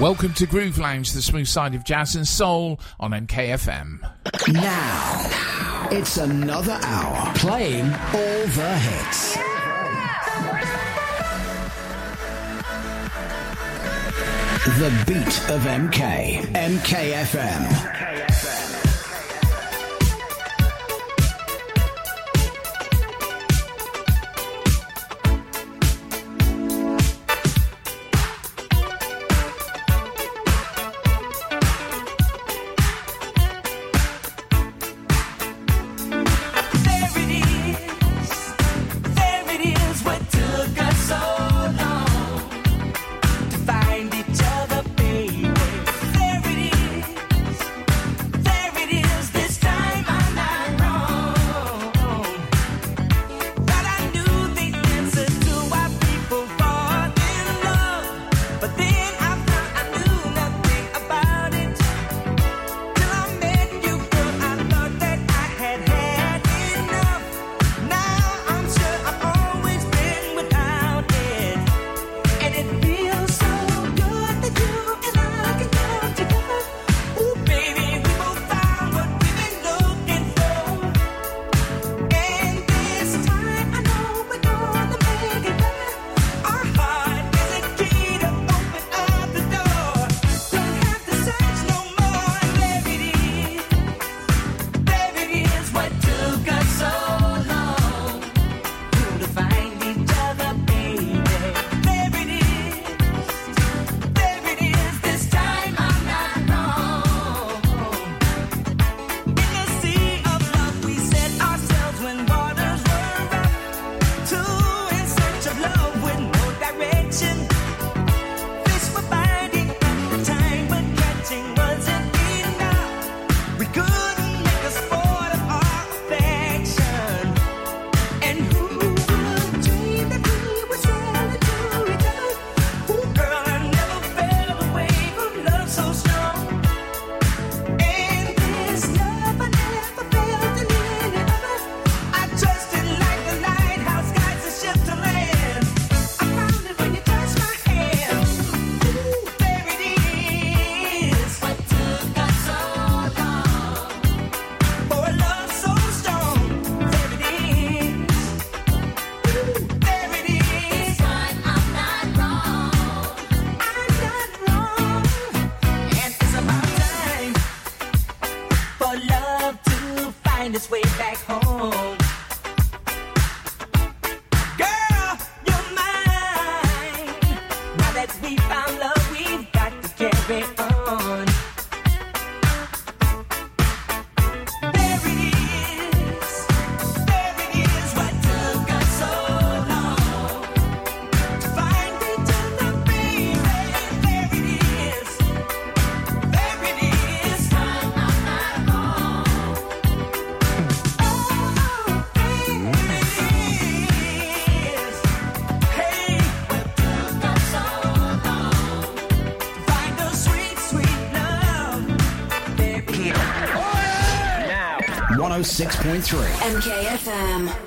Welcome to Groove Lounge, the smooth side of jazz and soul on MKFM. Now, it's another hour playing all the hits. The beat of MK, MKFM. MKFM.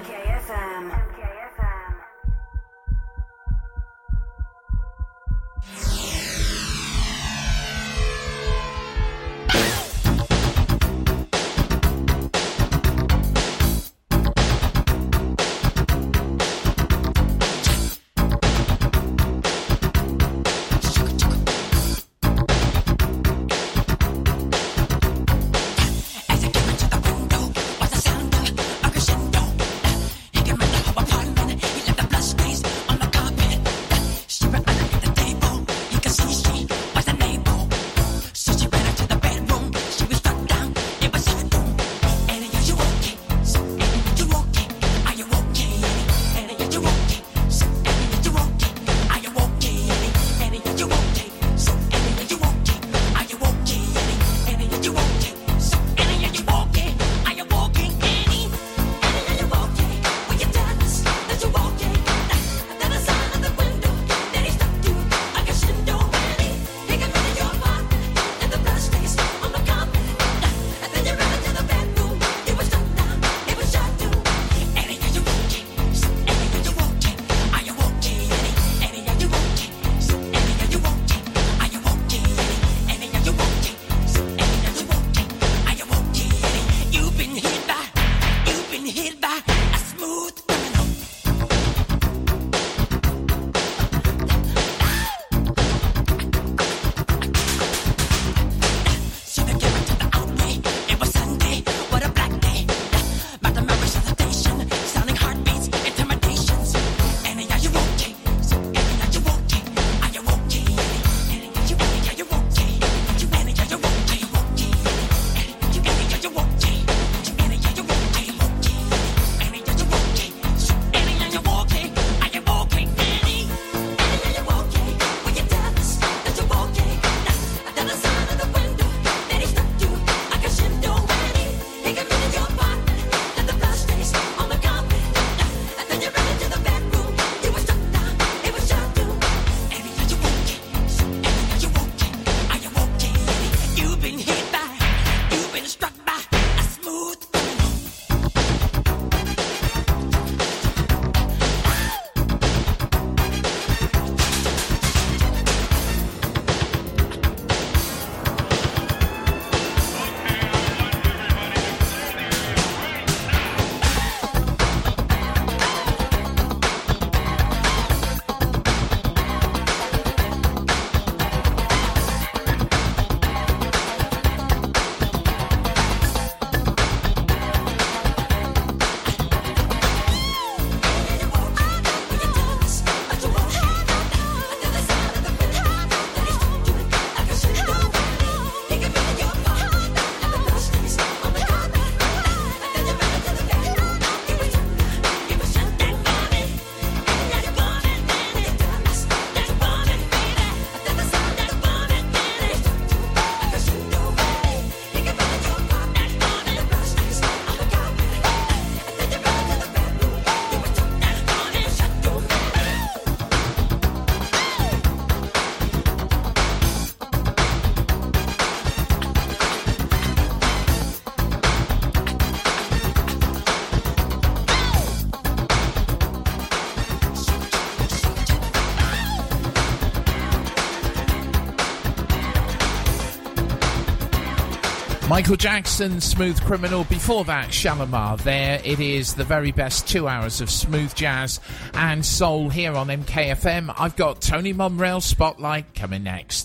Michael Jackson, Smooth Criminal. Before that, Shalamar. There it is, the very best two hours of smooth jazz and soul here on MKFM. I've got Tony Momrelle Spotlight coming next.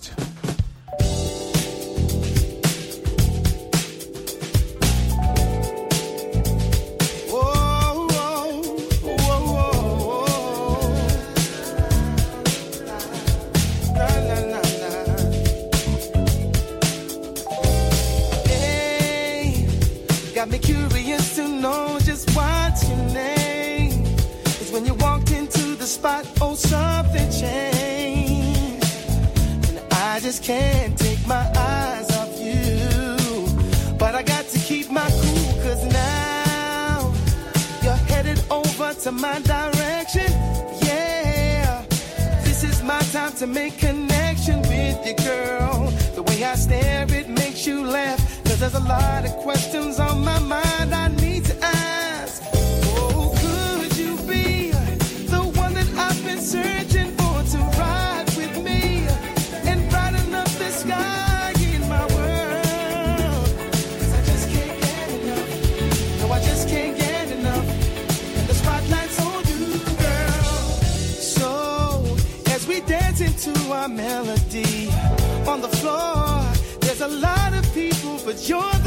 floor. There's a lot of people, but you're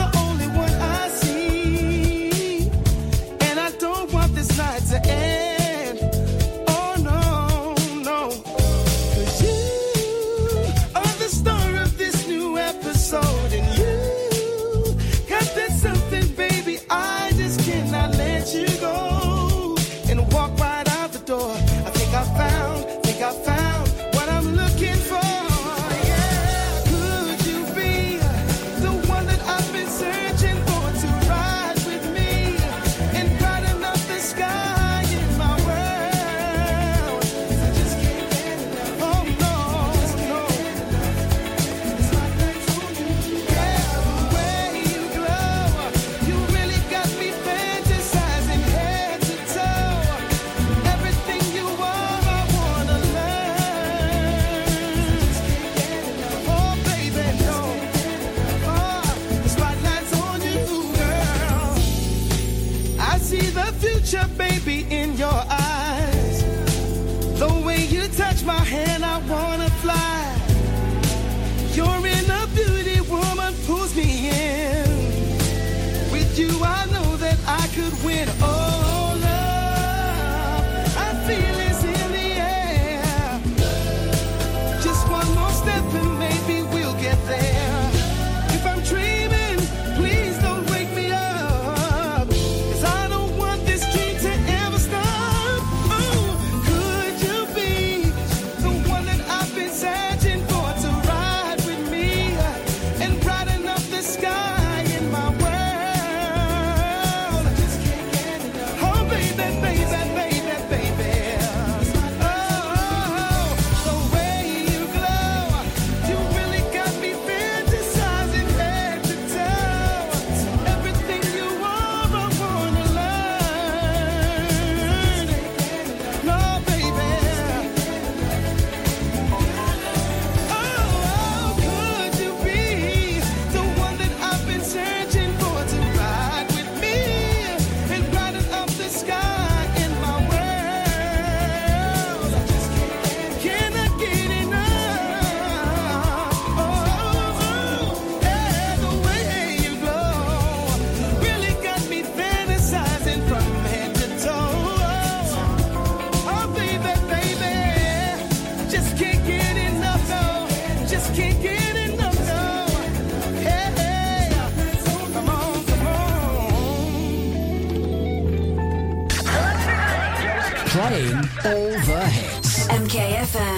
all the hits. MKFM.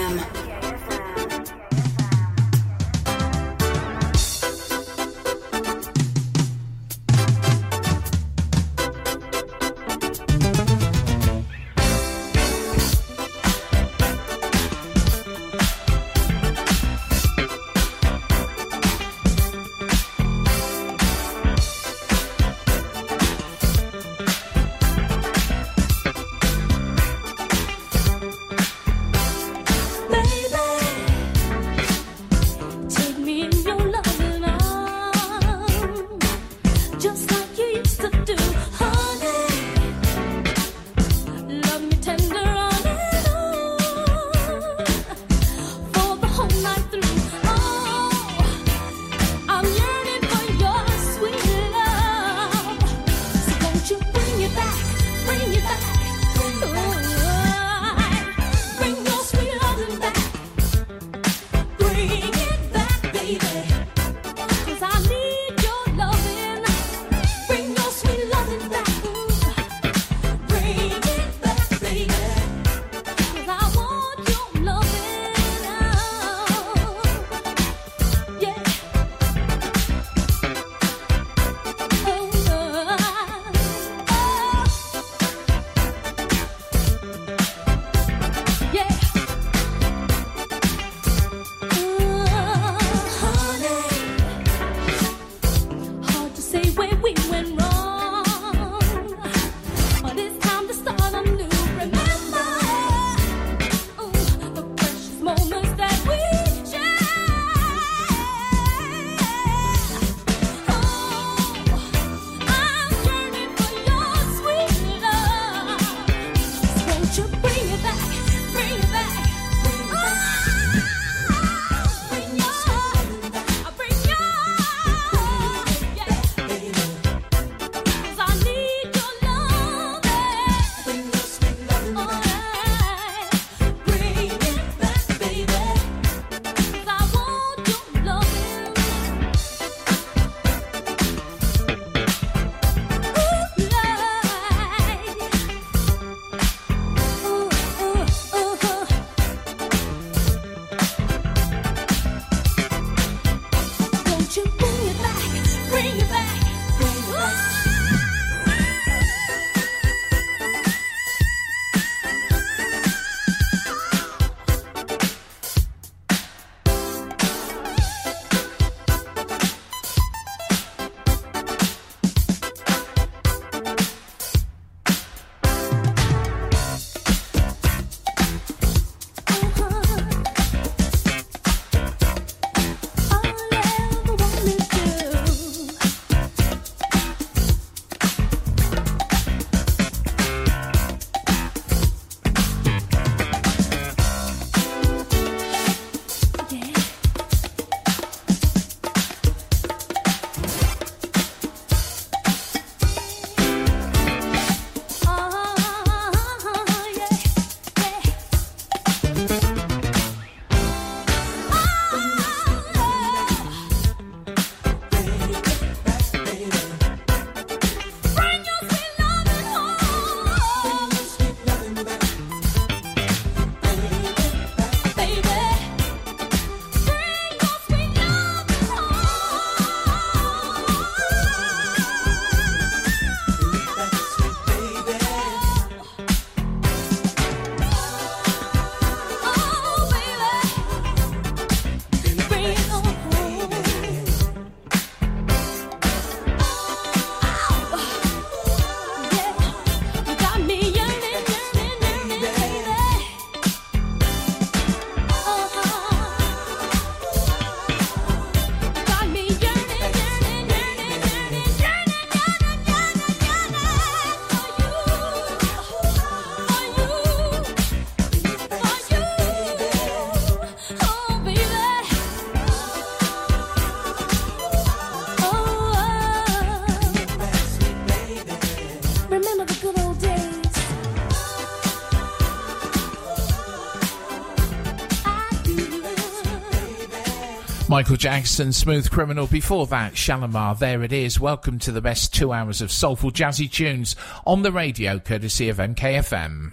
Michael Jackson, Smooth Criminal. Before that, Shalamar. There it is. Welcome to the best two hours of soulful jazzy tunes on the radio, courtesy of MKFM.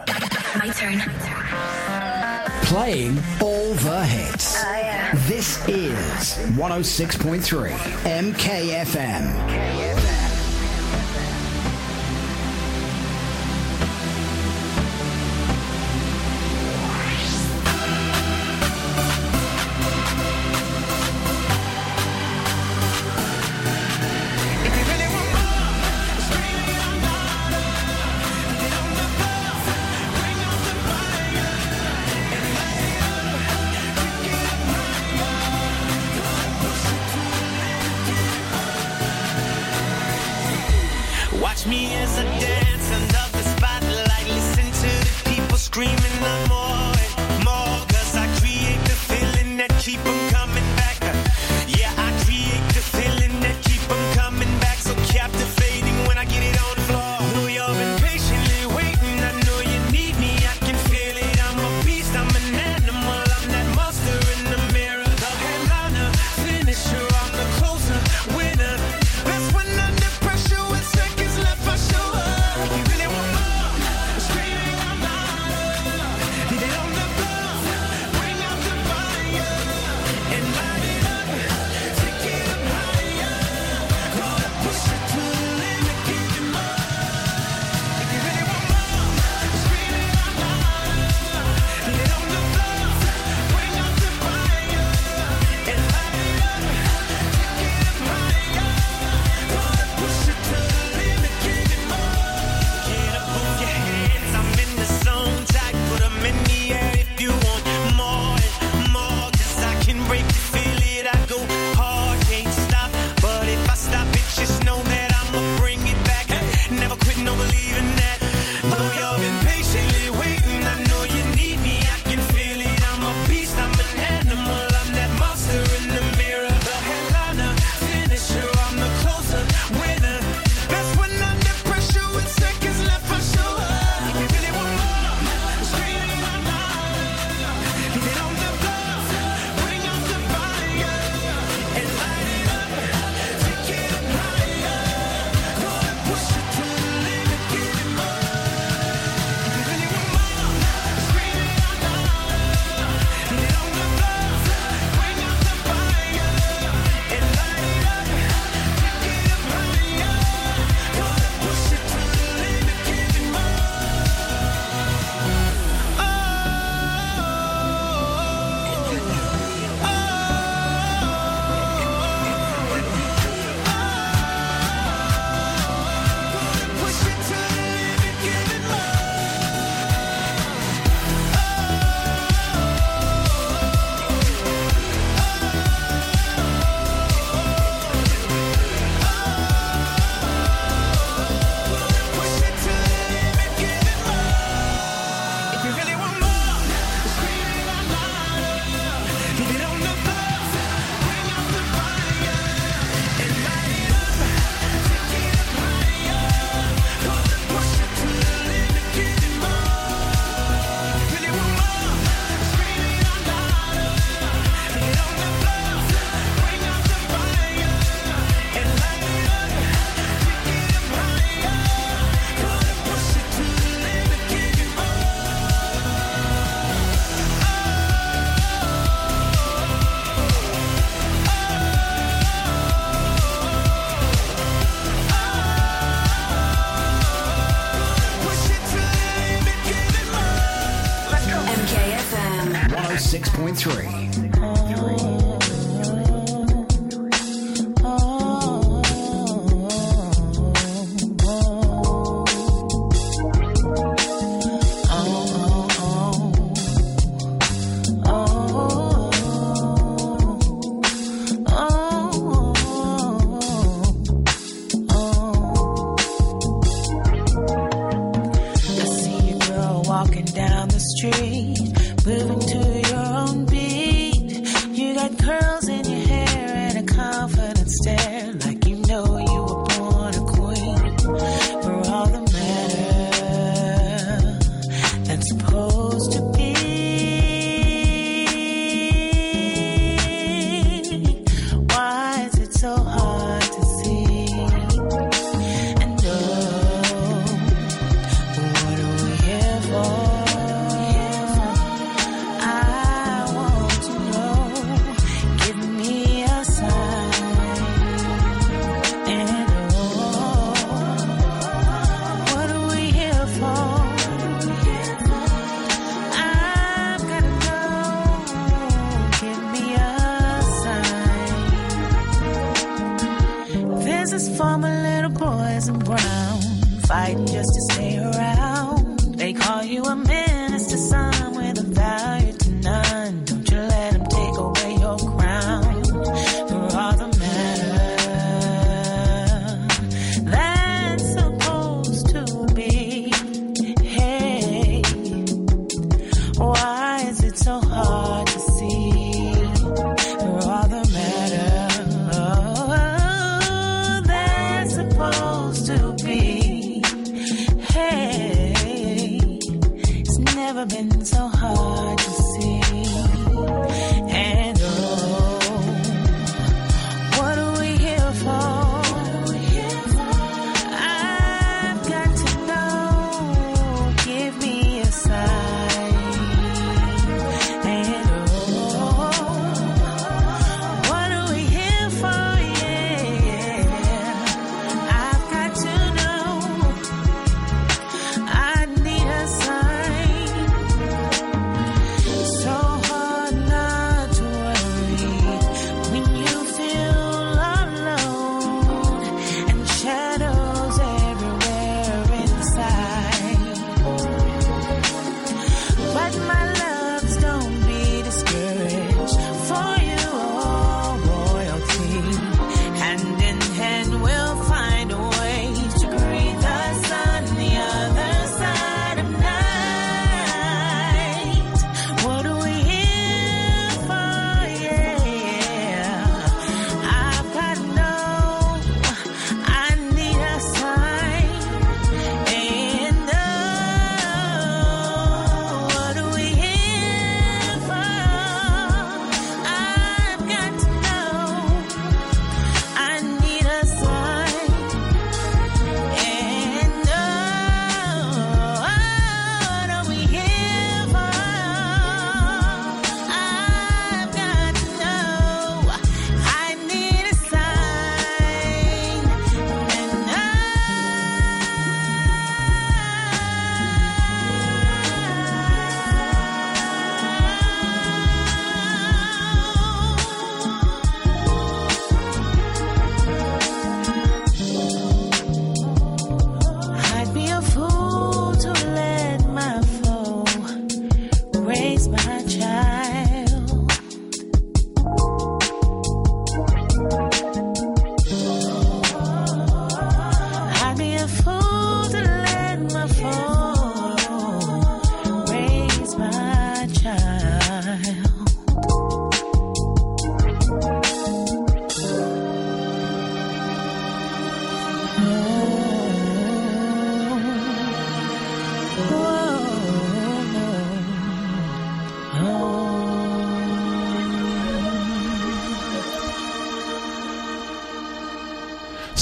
My turn. Playing all the hits. Uh, yeah. This is 106.3 MKFM.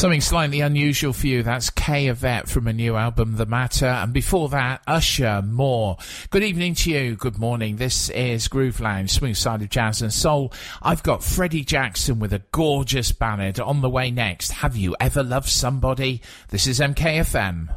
Something slightly unusual for you. That's Kay Yvette from a new album, The Matter. And before that, Usher Moore. Good evening to you. Good morning. This is Groove Lounge, smooth side of jazz and soul. I've got Freddie Jackson with a gorgeous ballad on the way next. Have you ever loved somebody? This is MKFM.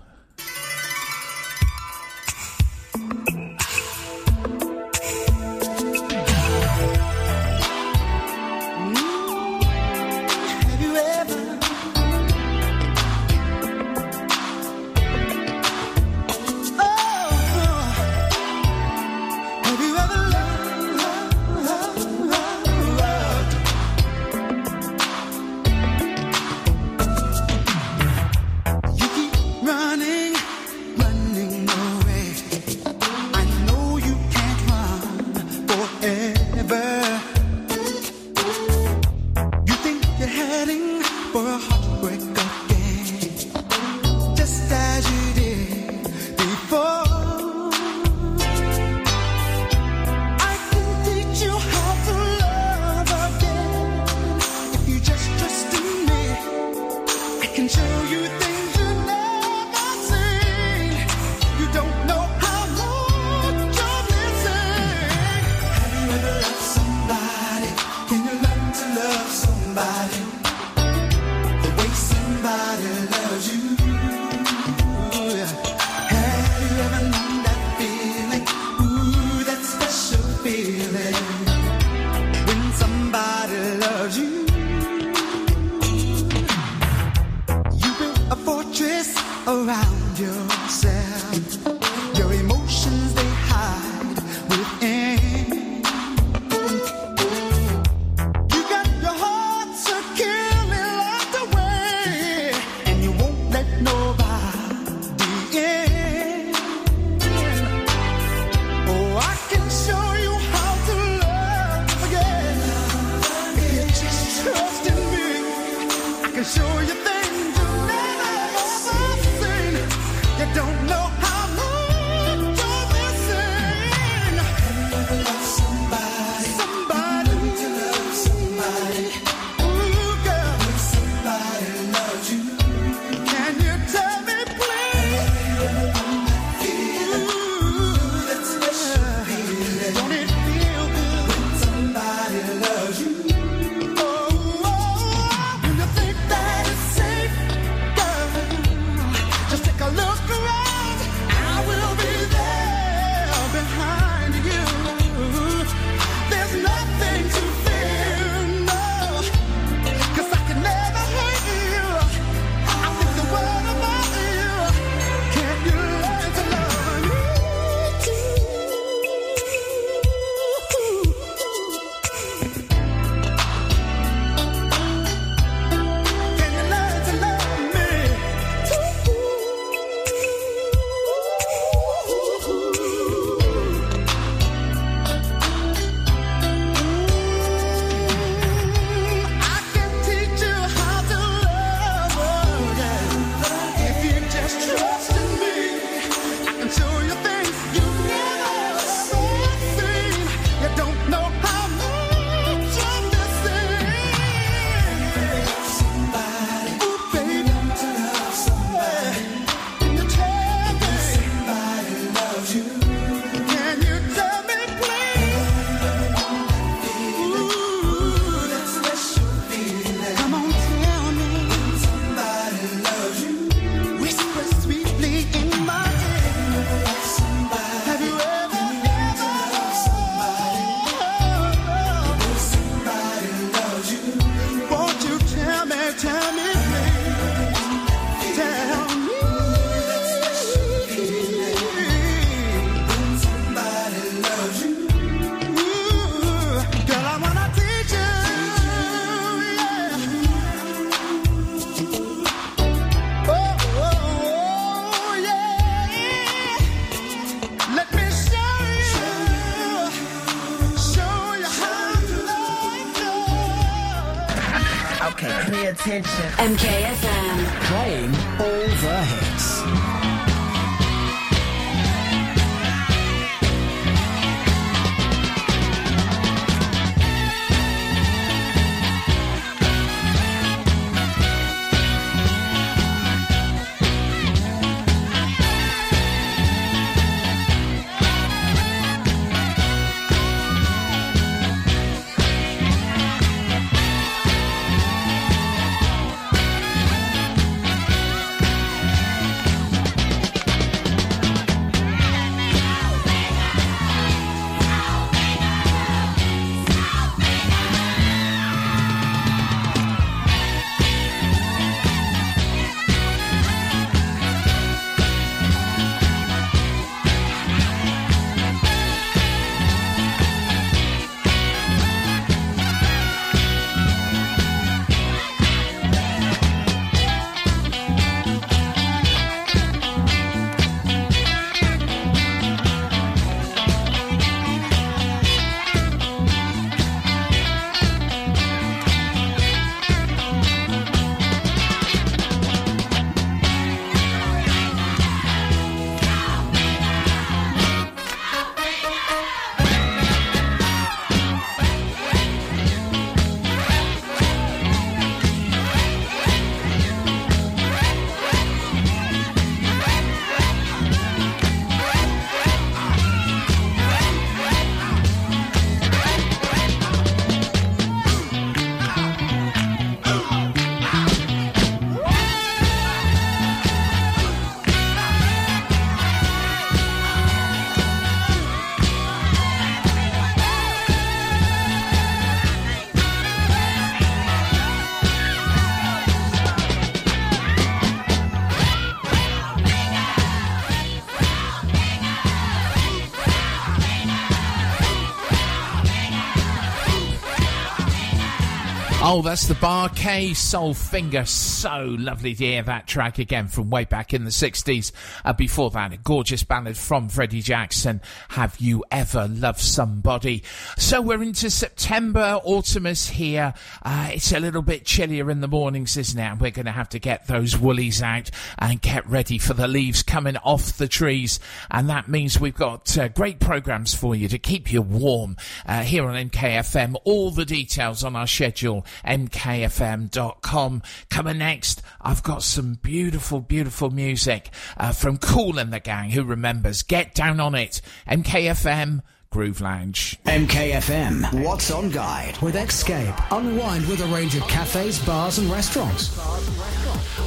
Oh, that's the Bar-Kays Soul Finger. So lovely to hear that track again from way back in the 60s. Uh, before that, a gorgeous ballad from Freddie Jackson. Have you ever loved somebody? So we're into September. Autumn is here. Uh, it's a little bit chillier in the mornings, isn't it? And we're going to have to get those woolies out and get ready for the leaves coming off the trees. And that means we've got uh, great programs for you to keep you warm uh, here on MKFM. All the details on our schedule mkfm.com. Coming next, I've got some beautiful, beautiful music uh, from Kool and the Gang. Who remembers? Get down on it. MKFM. Groove Lounge. MKFM. What's on Guide with Escape. Unwind with a range of cafes, bars, and restaurants.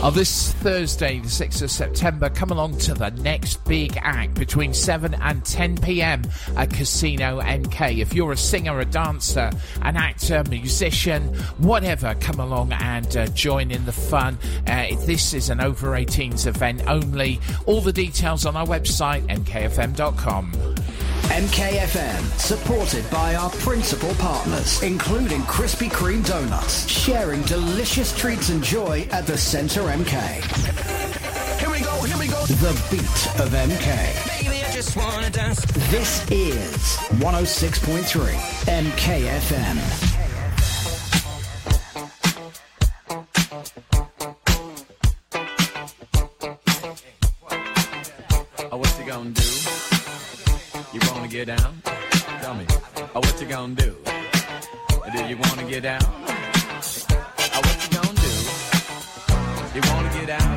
On this Thursday, the 6th of September, come along to the next big act between 7 and 10 pm at Casino MK. If you're a singer, a dancer, an actor, musician, whatever, come along and uh, join in the fun. Uh, this is an over 18s event only. All the details on our website, mkfm.com. MKFM, supported by our principal partners, including Krispy Kreme Donuts, sharing delicious treats and joy at the Center MK. Here we go, here we go. The beat of MK. Baby, I just wanna dance. This is 106.3 MKFM. Get down? Tell me. Oh, what you gonna do? Do you wanna get down? Oh, what you gonna do? You wanna get out?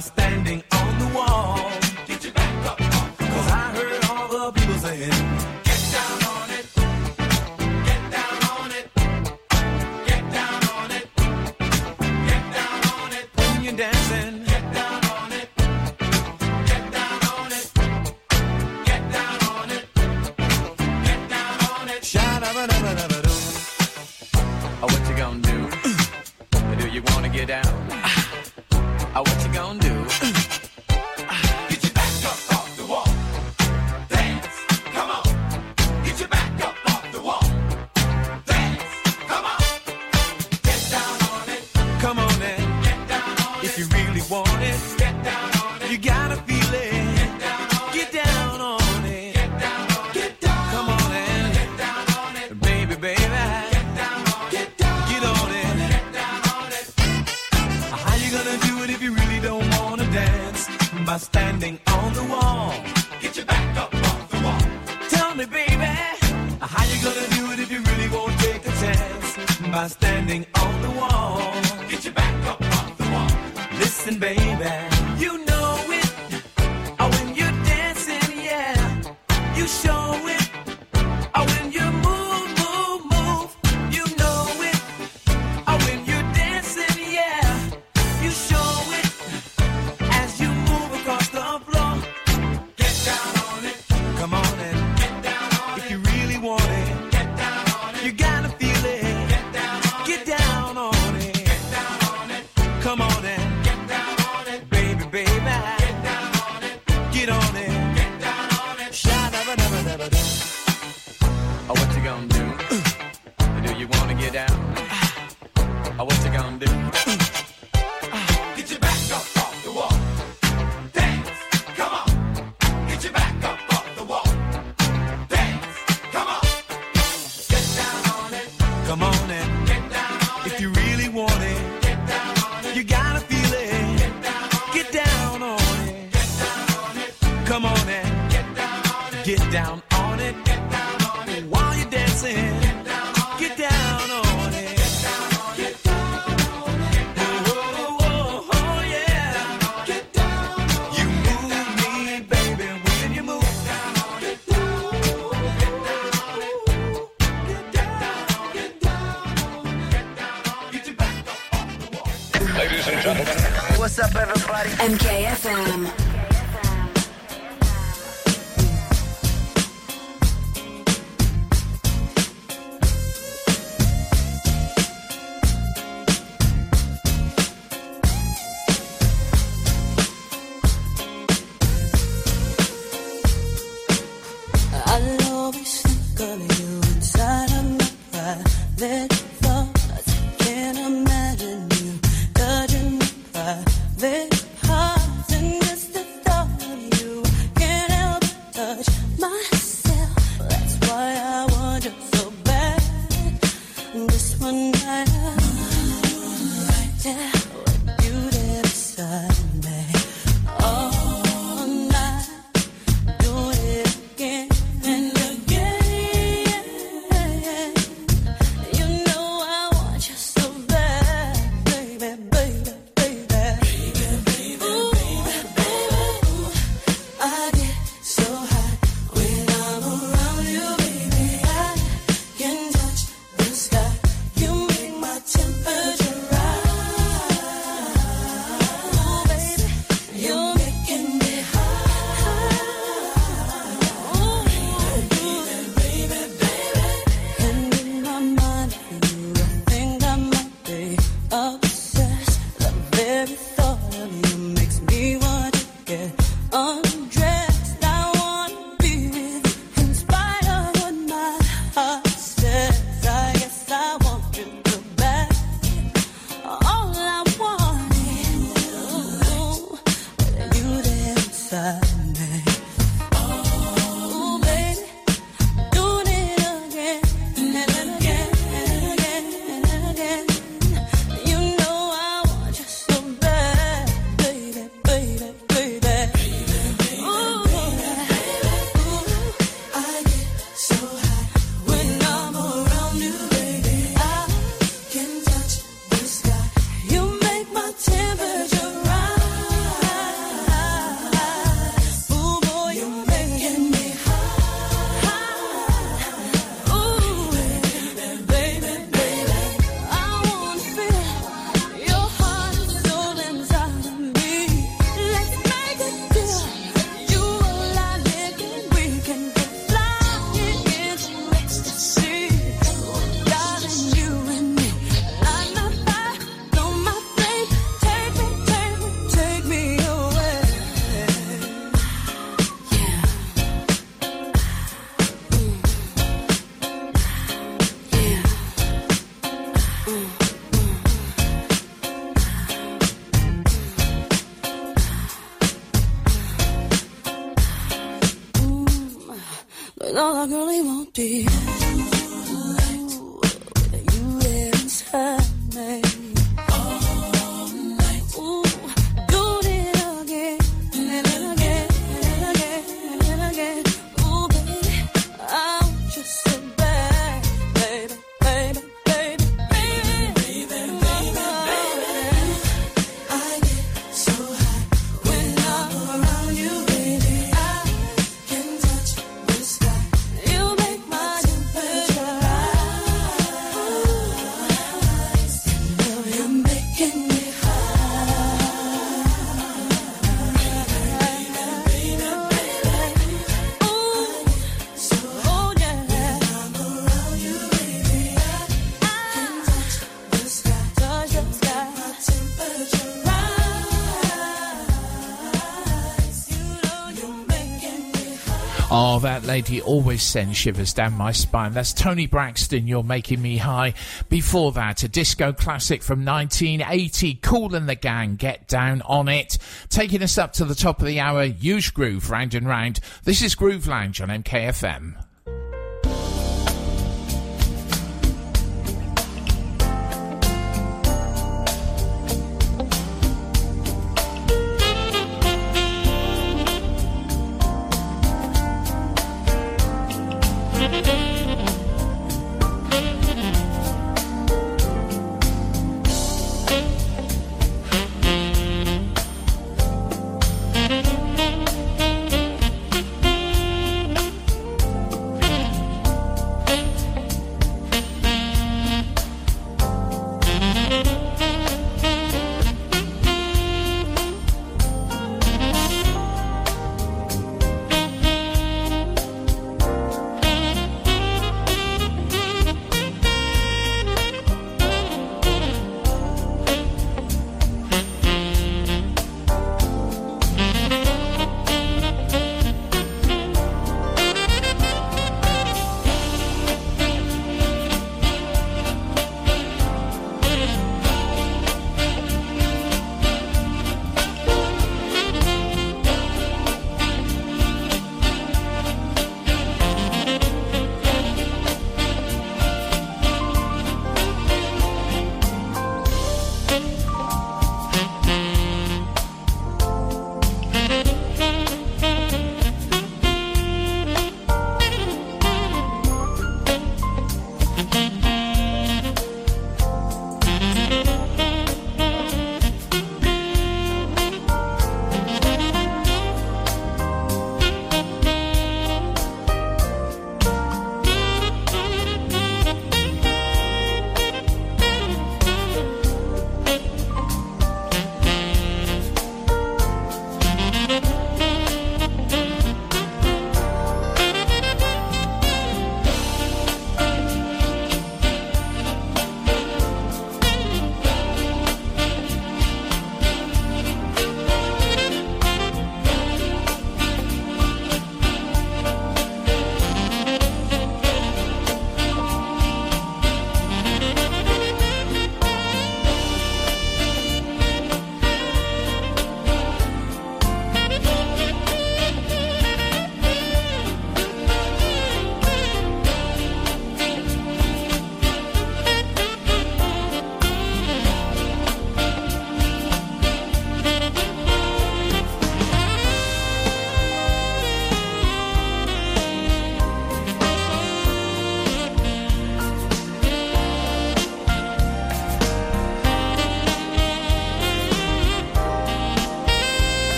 Standing What's up, everybody? MKFM. lady always sends shivers down my spine. That's Toni Braxton, You're Making Me High. Before that, a disco classic from 1980, Kool and the Gang, Get Down on It. Taking us up to the top of the hour, huge groove round and round. This is Groove Lounge on MKFM.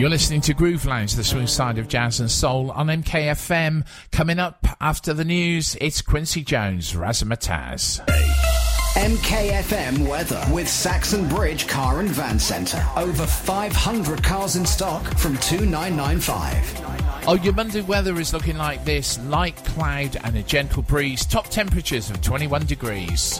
You're listening to Groove Lounge, the smooth side of jazz and soul on MKFM. Coming up after the news, it's Quincy Jones, Razzmatazz. MKFM weather with Saxon Bridge Car and Van Centre. Over 500 cars in stock from 2995. Oh, your Monday weather is looking like this light cloud and a gentle breeze. Top temperatures of 21 degrees.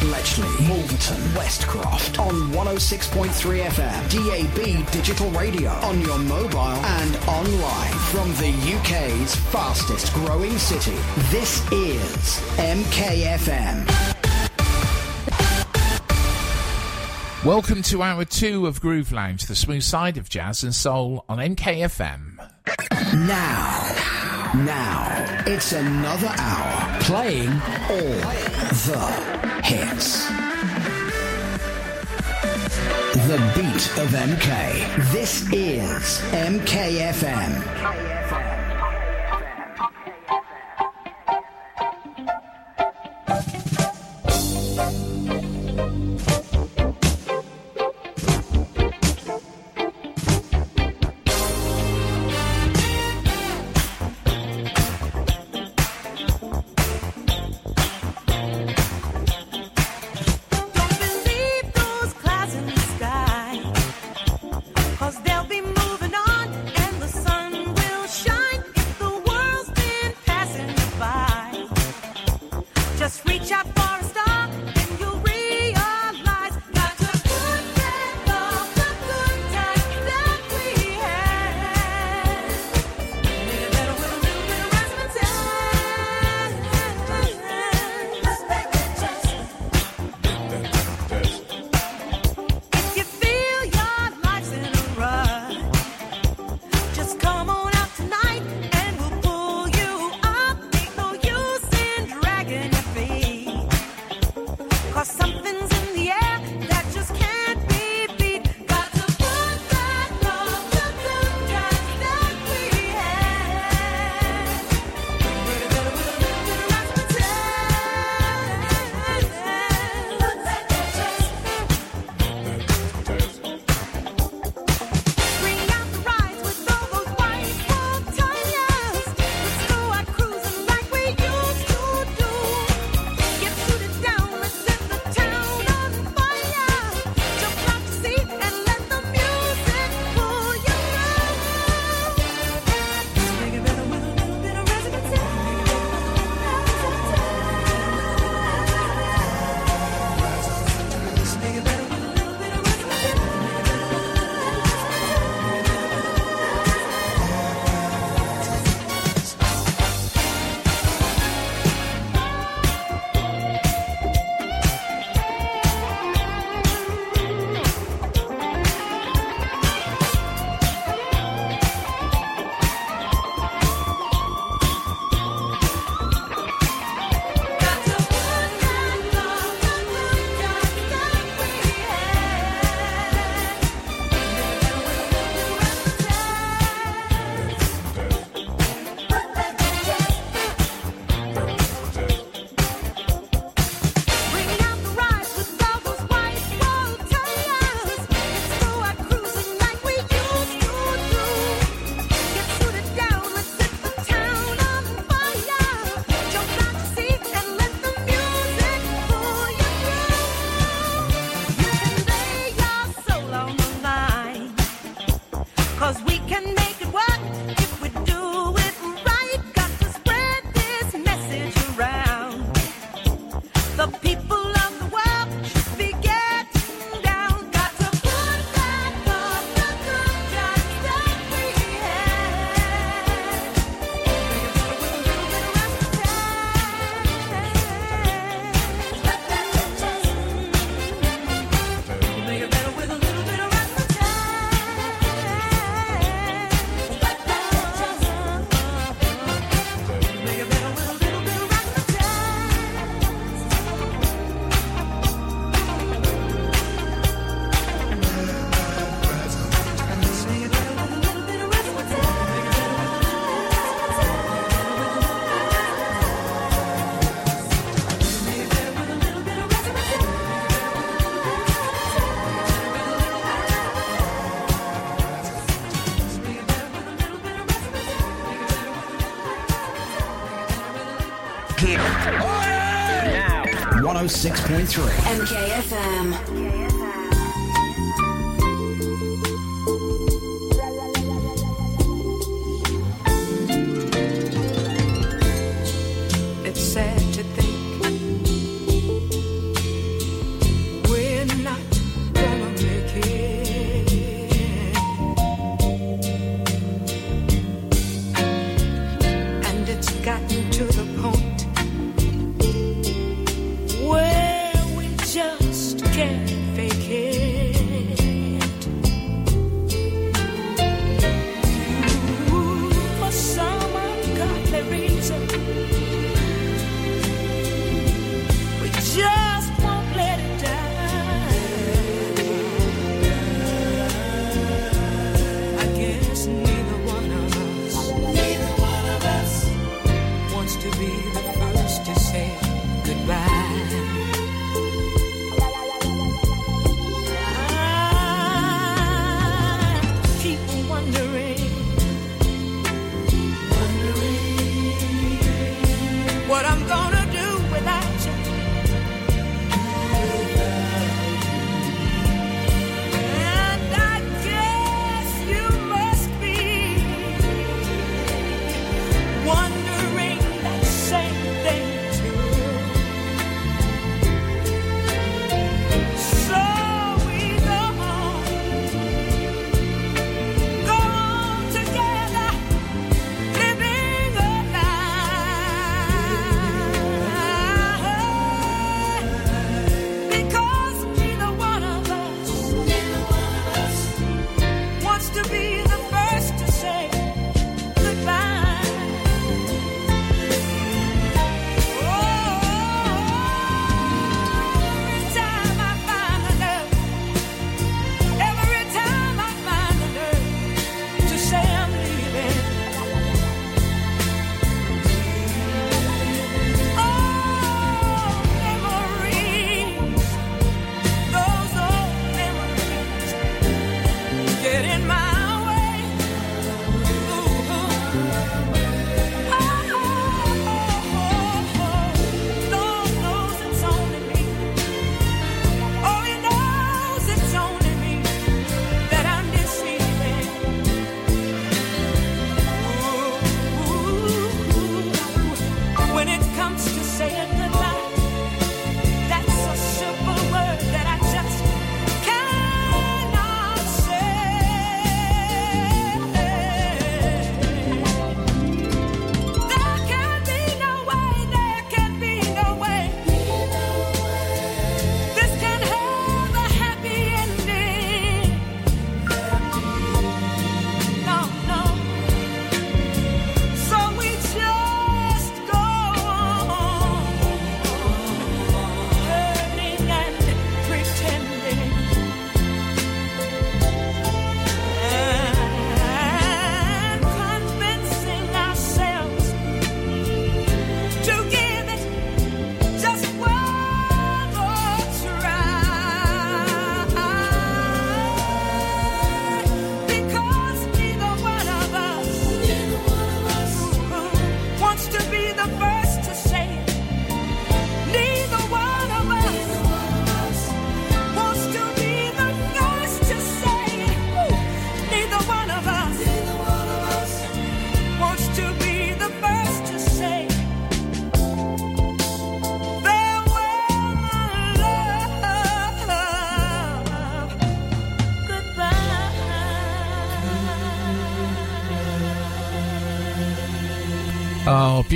Bletchley, Wolverton, Westcroft on 106.3 FM, DAB digital radio on your mobile and online from the UK's fastest growing city. This is MKFM. Welcome to hour two of Groove Lounge, the smooth side of jazz and soul on MKFM. Now, now, it's another hour playing all the hits. The beat of MK. This is MKFM. 106.3. MKFM.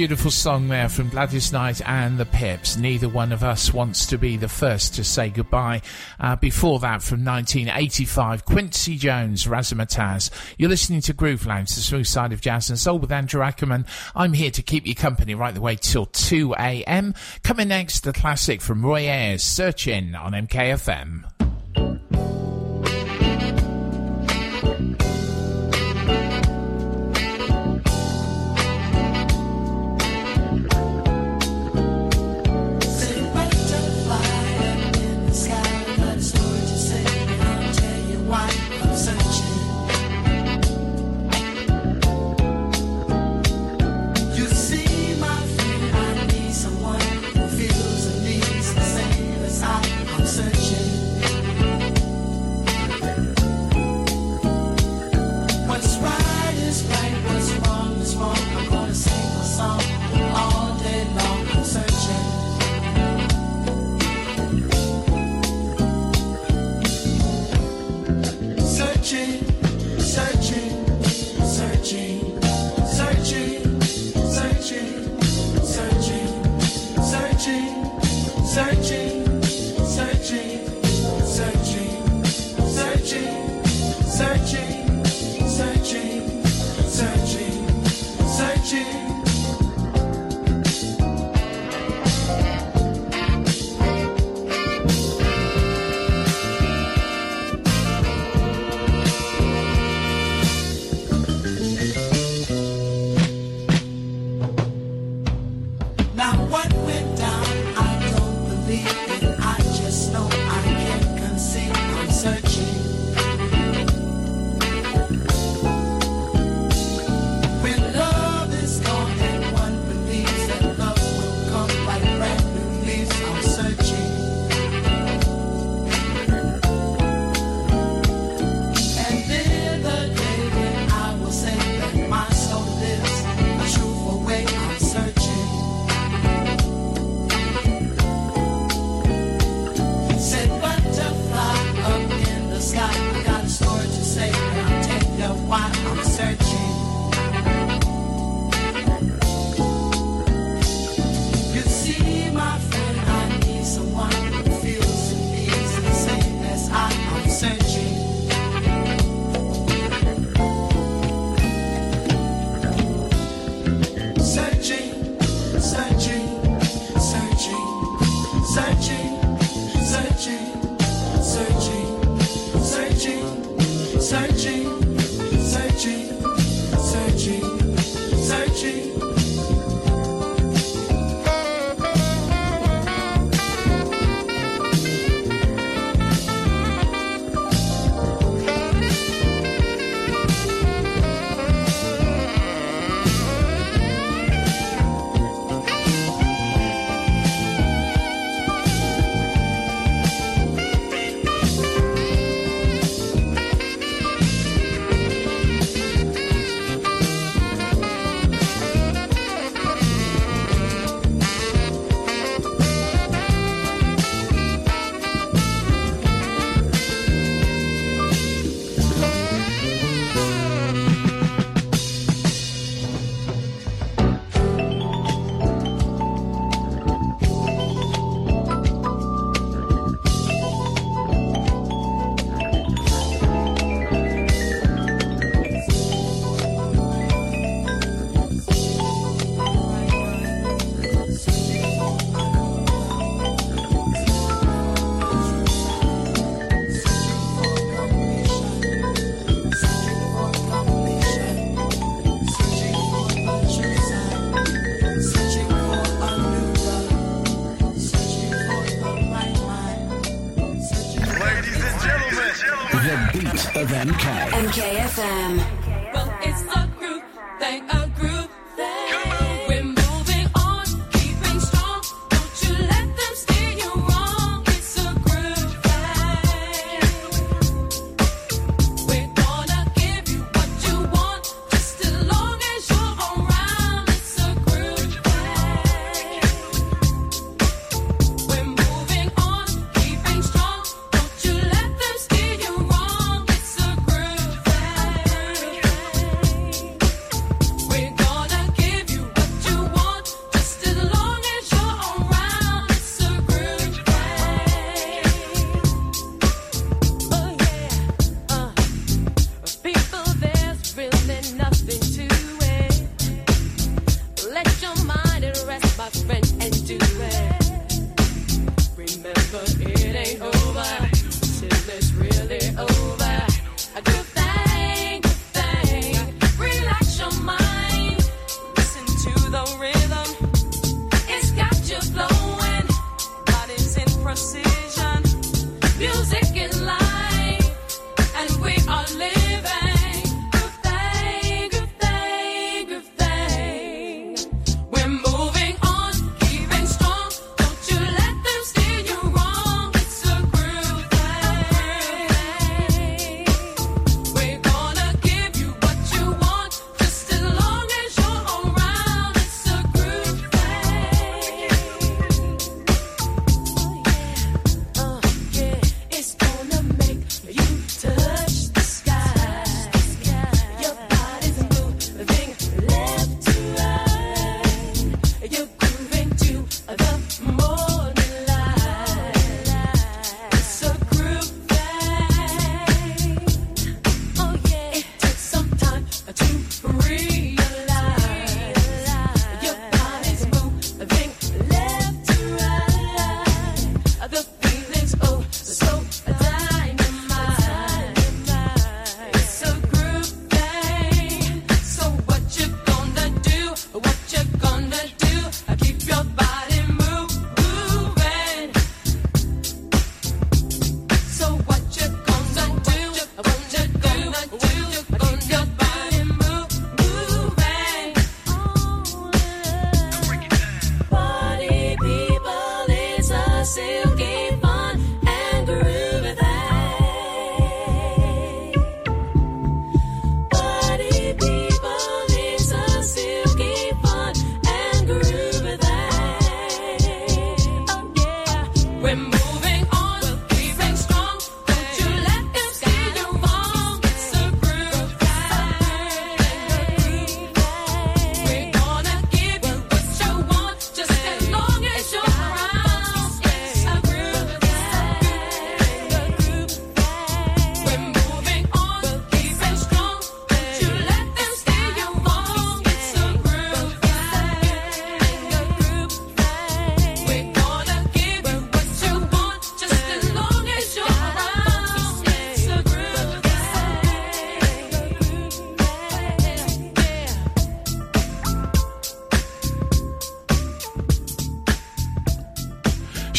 beautiful song there from Gladys Knight and the Pips. Neither one of us wants to be the first to say goodbye. Uh, before that, from 1985, Quincy Jones, Razzmatazz. You're listening to Groove Lounge, the smooth side of jazz and soul with Andrew Ackerman. I'm here to keep you company right the way till 2 a.m. Coming next, the classic from Roy Ayers, Searching on MKFM. FM.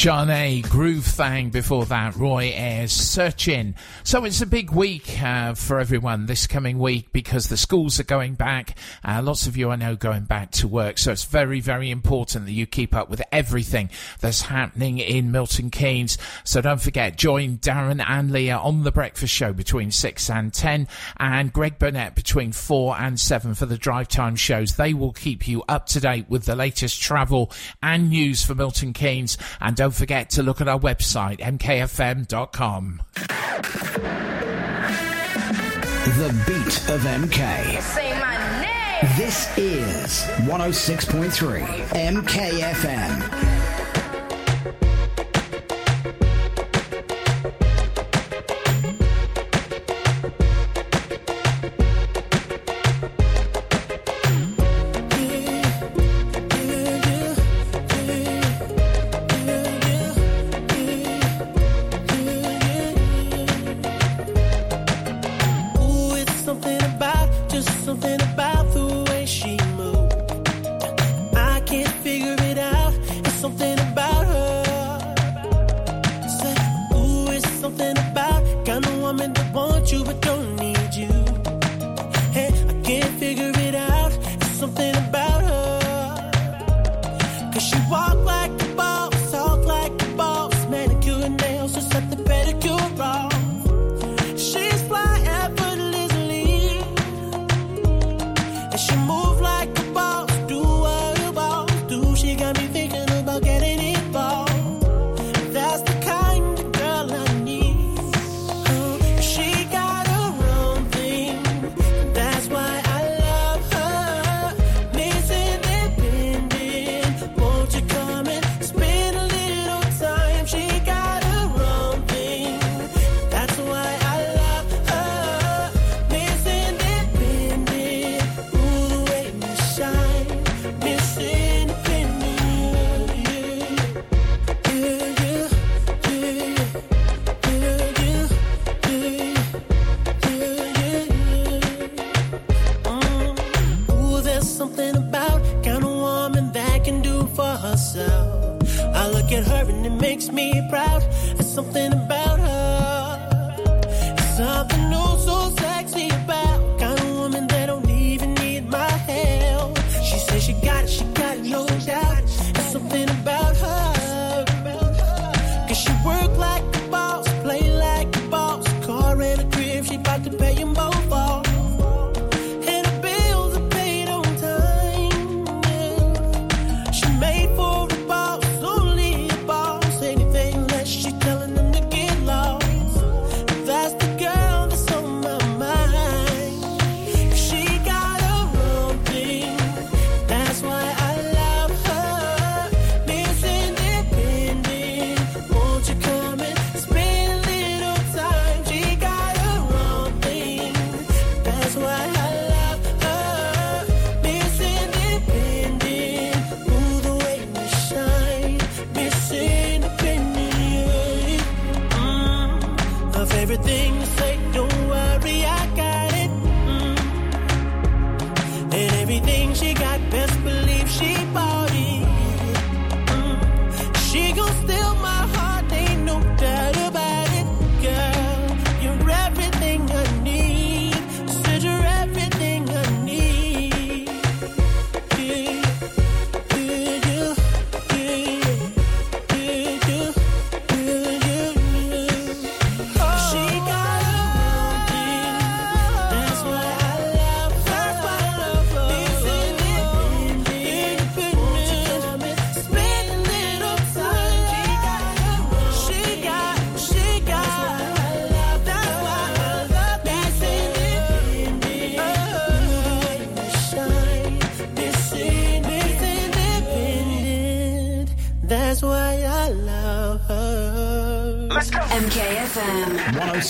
Zhané, Groove Thang before that, Roy Ayers Searching. So it's a big week uh, for everyone this coming week because the schools are going back. Uh, lots of you I know going back to work. So it's very, very important that you keep up with everything that's happening in Milton Keynes. So don't forget, join Darren and Leah on The Breakfast Show between 6 and 10 and Greg Burnett between 4 and 7 for the drive time shows. They will keep you up to date with the latest travel and news for Milton Keynes. And don't don't forget to look at our website, mkfm.com. The beat of MK. Say my name. This is 106.3 MKFM. something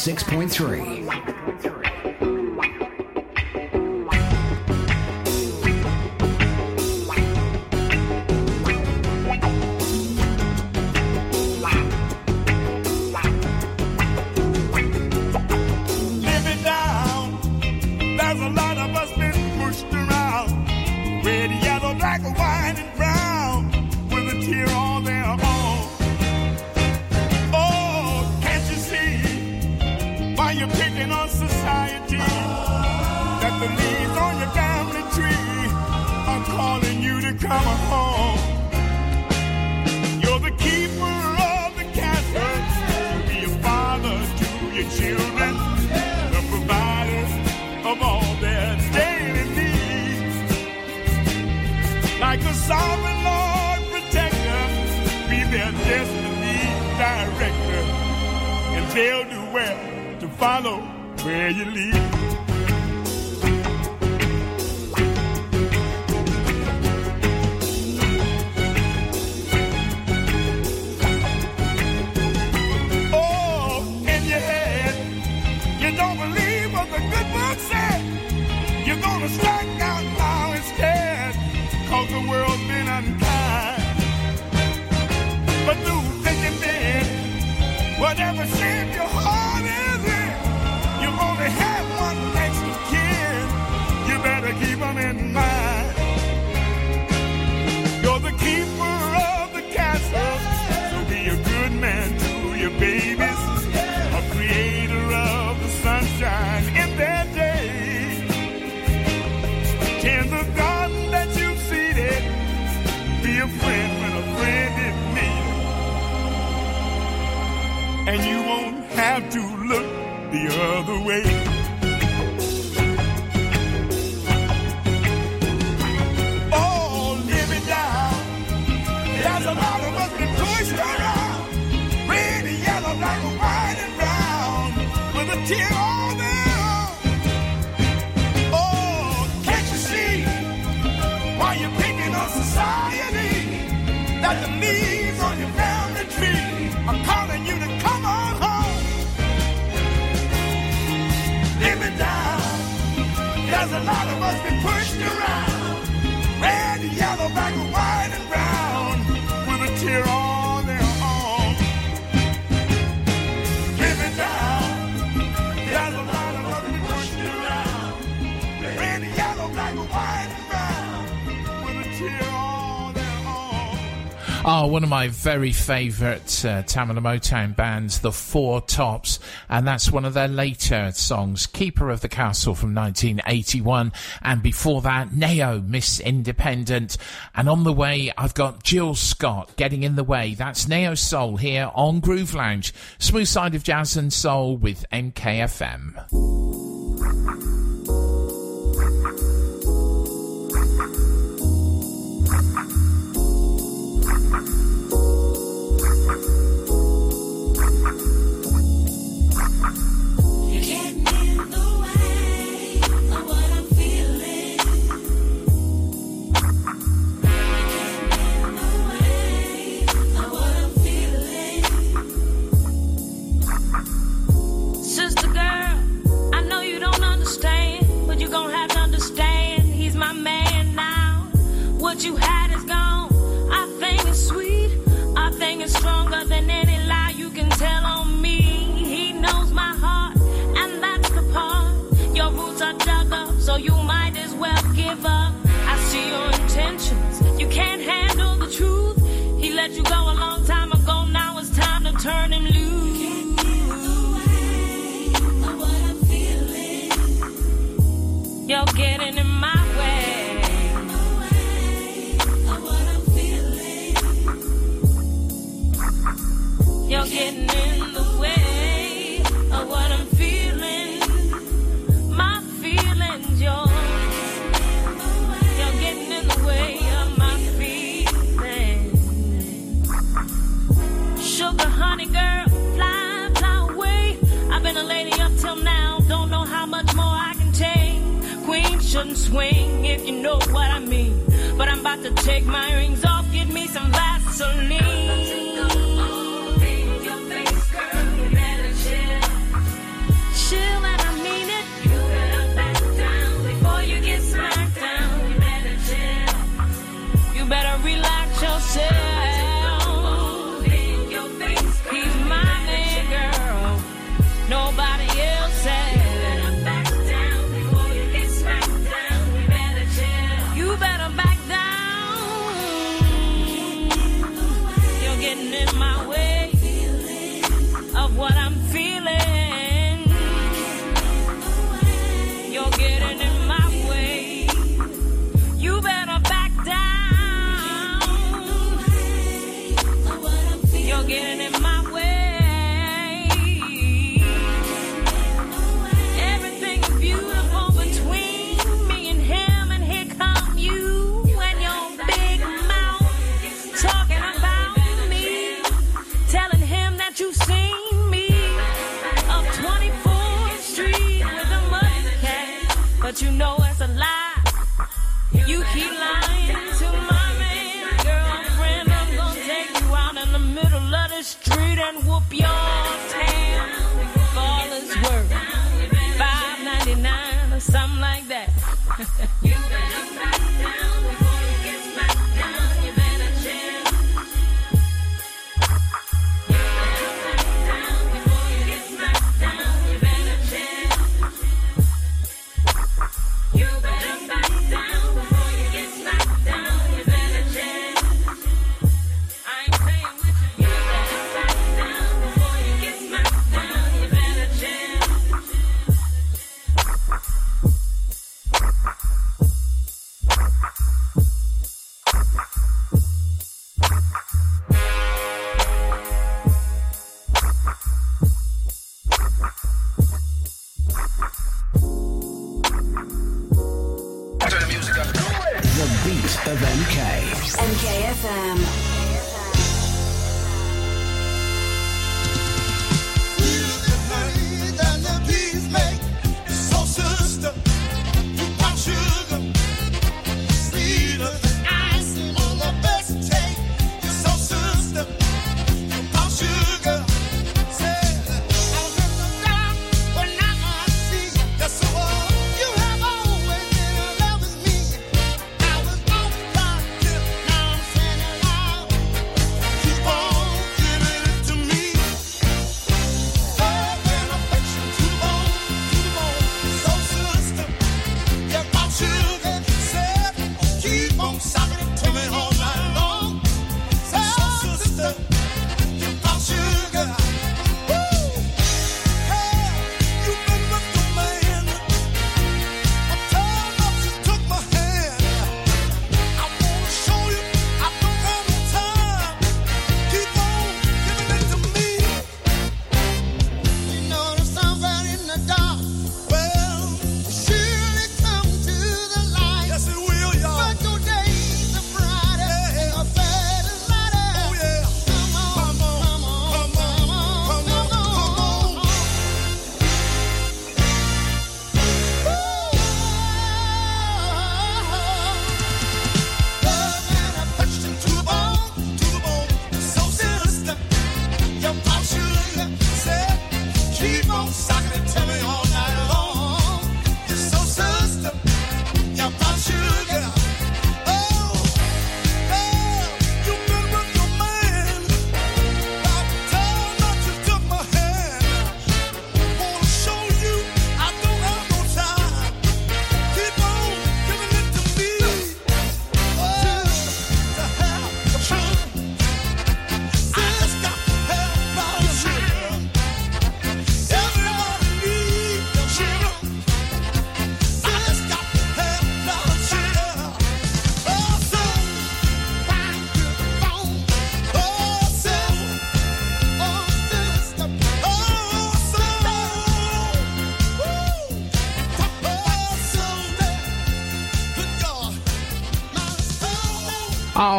Six point three. You're gonna strike out now instead, cause the world's been unkind. But through thick and thin, whatever shape your heart is in, you only have one next kid. You better keep in mind. and you won't have to look the other way. the matter Oh, one of my very favourite uh, Tamla Motown bands, The Four Tops, and that's one of their later songs, Keeper of the Castle from 1981, and before that, Ne-Yo, Miss Independent, and on the way, I've got Jill Scott, Getting in the Way. That's Neo Soul here on Groove Lounge, smooth side of jazz and soul with MKFM. What you had is gone. Our thing is sweet. Our thing is stronger than any lie you can tell on me. He knows my heart, and that's the part. Your roots are dug up, so you might as well give up. I see your intentions. You can't handle the truth. He let you go alone. take my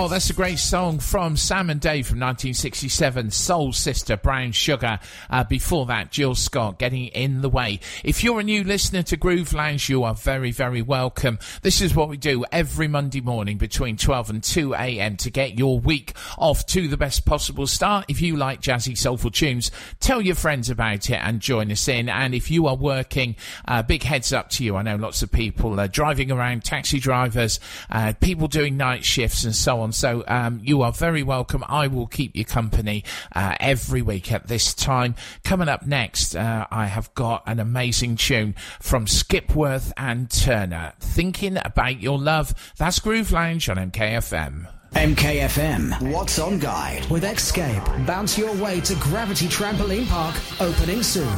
Oh, that's a great song from Sam and Dave from 1967, Soul Sister, Brown Sugar. Uh, before that, Jill Scott, Getting in the Way. If you're a new listener to Groove Lounge, you are very, very welcome. This is what we do every Monday morning between 12 and 2 a.m. to get your week off to the best possible start. If you like jazzy, soulful tunes, tell your friends about it and join us in. And if you are working, uh, big heads up to you. I know lots of people are driving around, taxi drivers, uh, people doing night shifts and so on so um, you are very welcome. I will keep you company uh, every week at this time. Coming up next, uh, I have got an amazing tune from Skipworth and Turner. Thinking about your love. That's Groove Lounge on MKFM. MKFM, What's On Guide with Escape. Bounce your way to Gravity Trampoline Park, opening soon.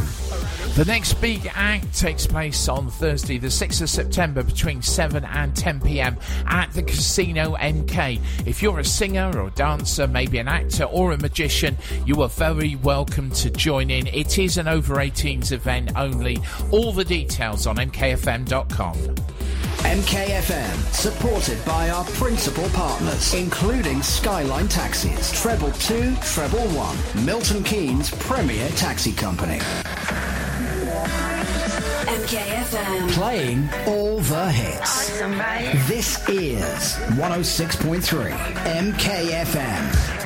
The next big act takes place on Thursday, the 6th of September, between 7 and 10 pm at the Casino MK. If you're a singer or dancer, maybe an actor or a magician, you are very welcome to join in. It is an over 18s event only. All the details on mkfm.com. MKFM, supported by our principal partners, including Skyline Taxis, Treble 2, Treble 1, Milton Keynes Premier Taxi Company. MKFM. Playing all the hits. This is 106.3 MKFM.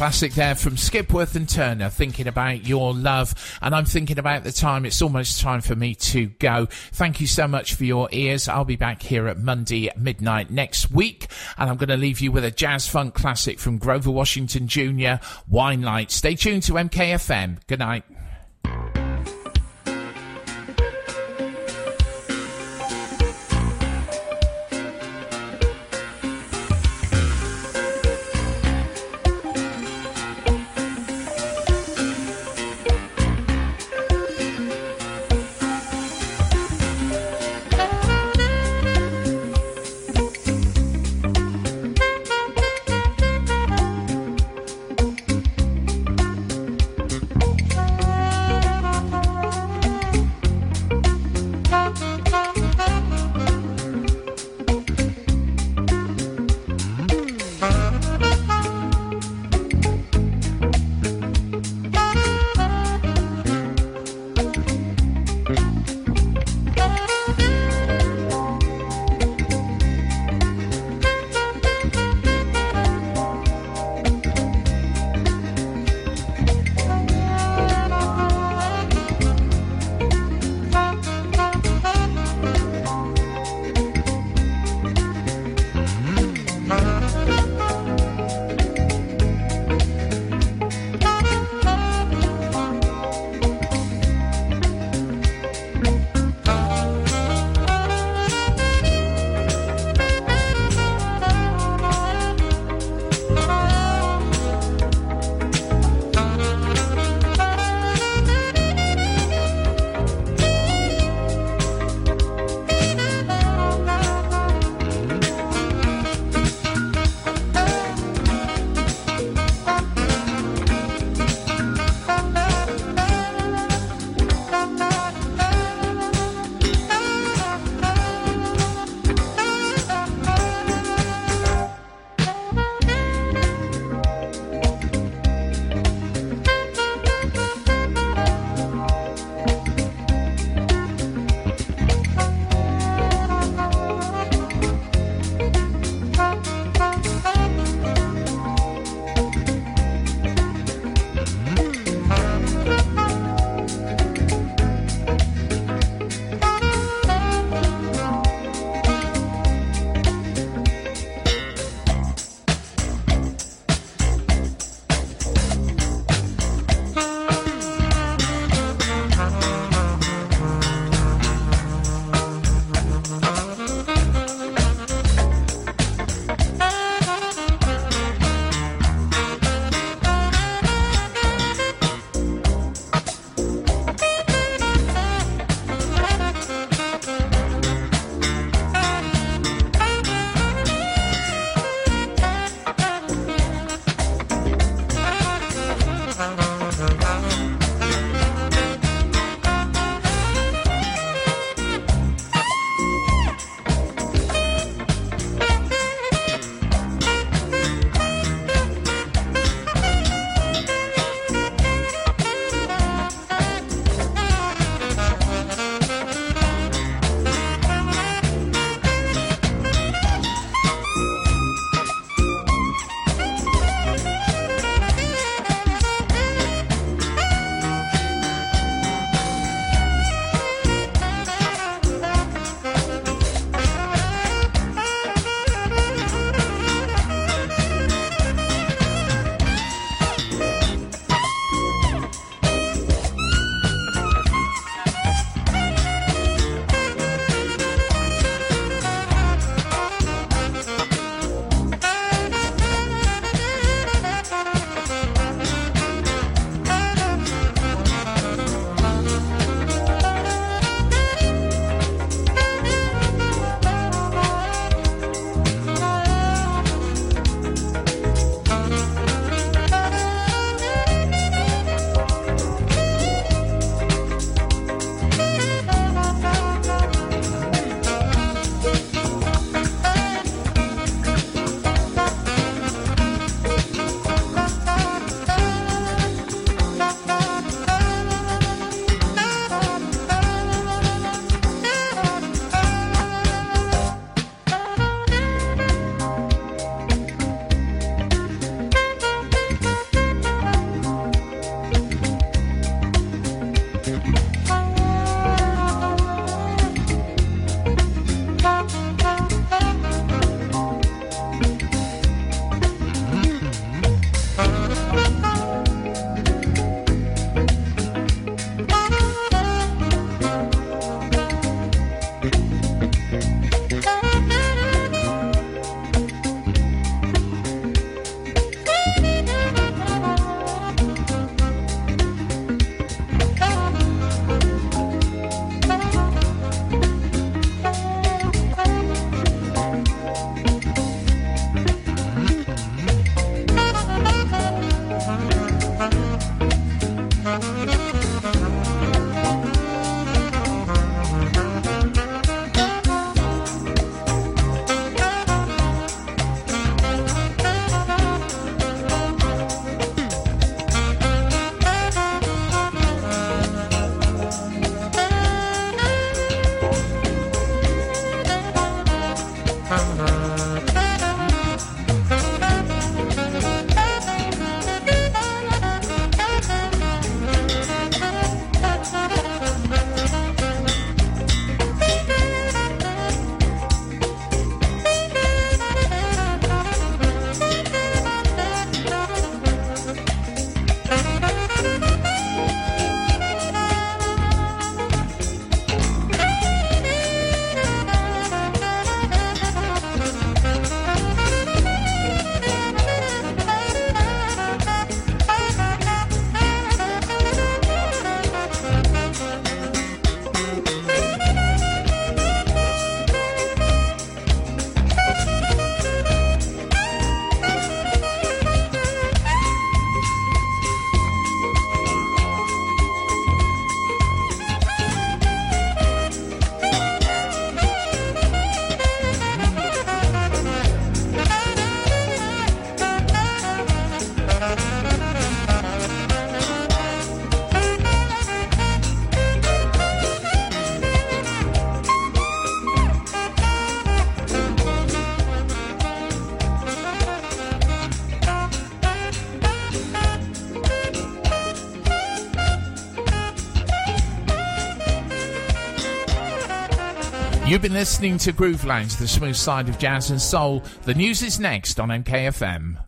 Classic there from Skipworth and Turner, thinking about your love. And I'm thinking about the time. It's almost time for me to go. Thank you so much for your ears. I'll be back here at Monday at midnight next week. And I'm going to leave you with a jazz funk classic from Grover Washington Jr., Winelight. Stay tuned to MKFM. Good night. You've been listening to Groove Lounge, the smooth side of jazz and soul. The news is next on MKFM.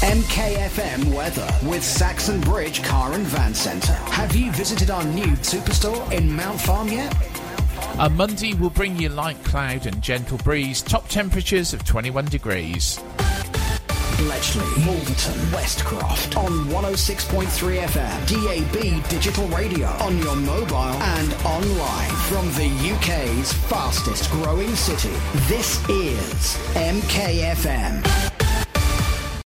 MKFM weather with Saxon Bridge Car and Van Centre. Have you visited our new superstore in Mount Farm yet? A Monday will bring you light cloud and gentle breeze, top temperatures of 21 degrees. Bletchley, Wolverton, Westcroft on 106.3 FM, DAB digital radio on your mobile and online from the UK's fastest growing city. This is MKFM.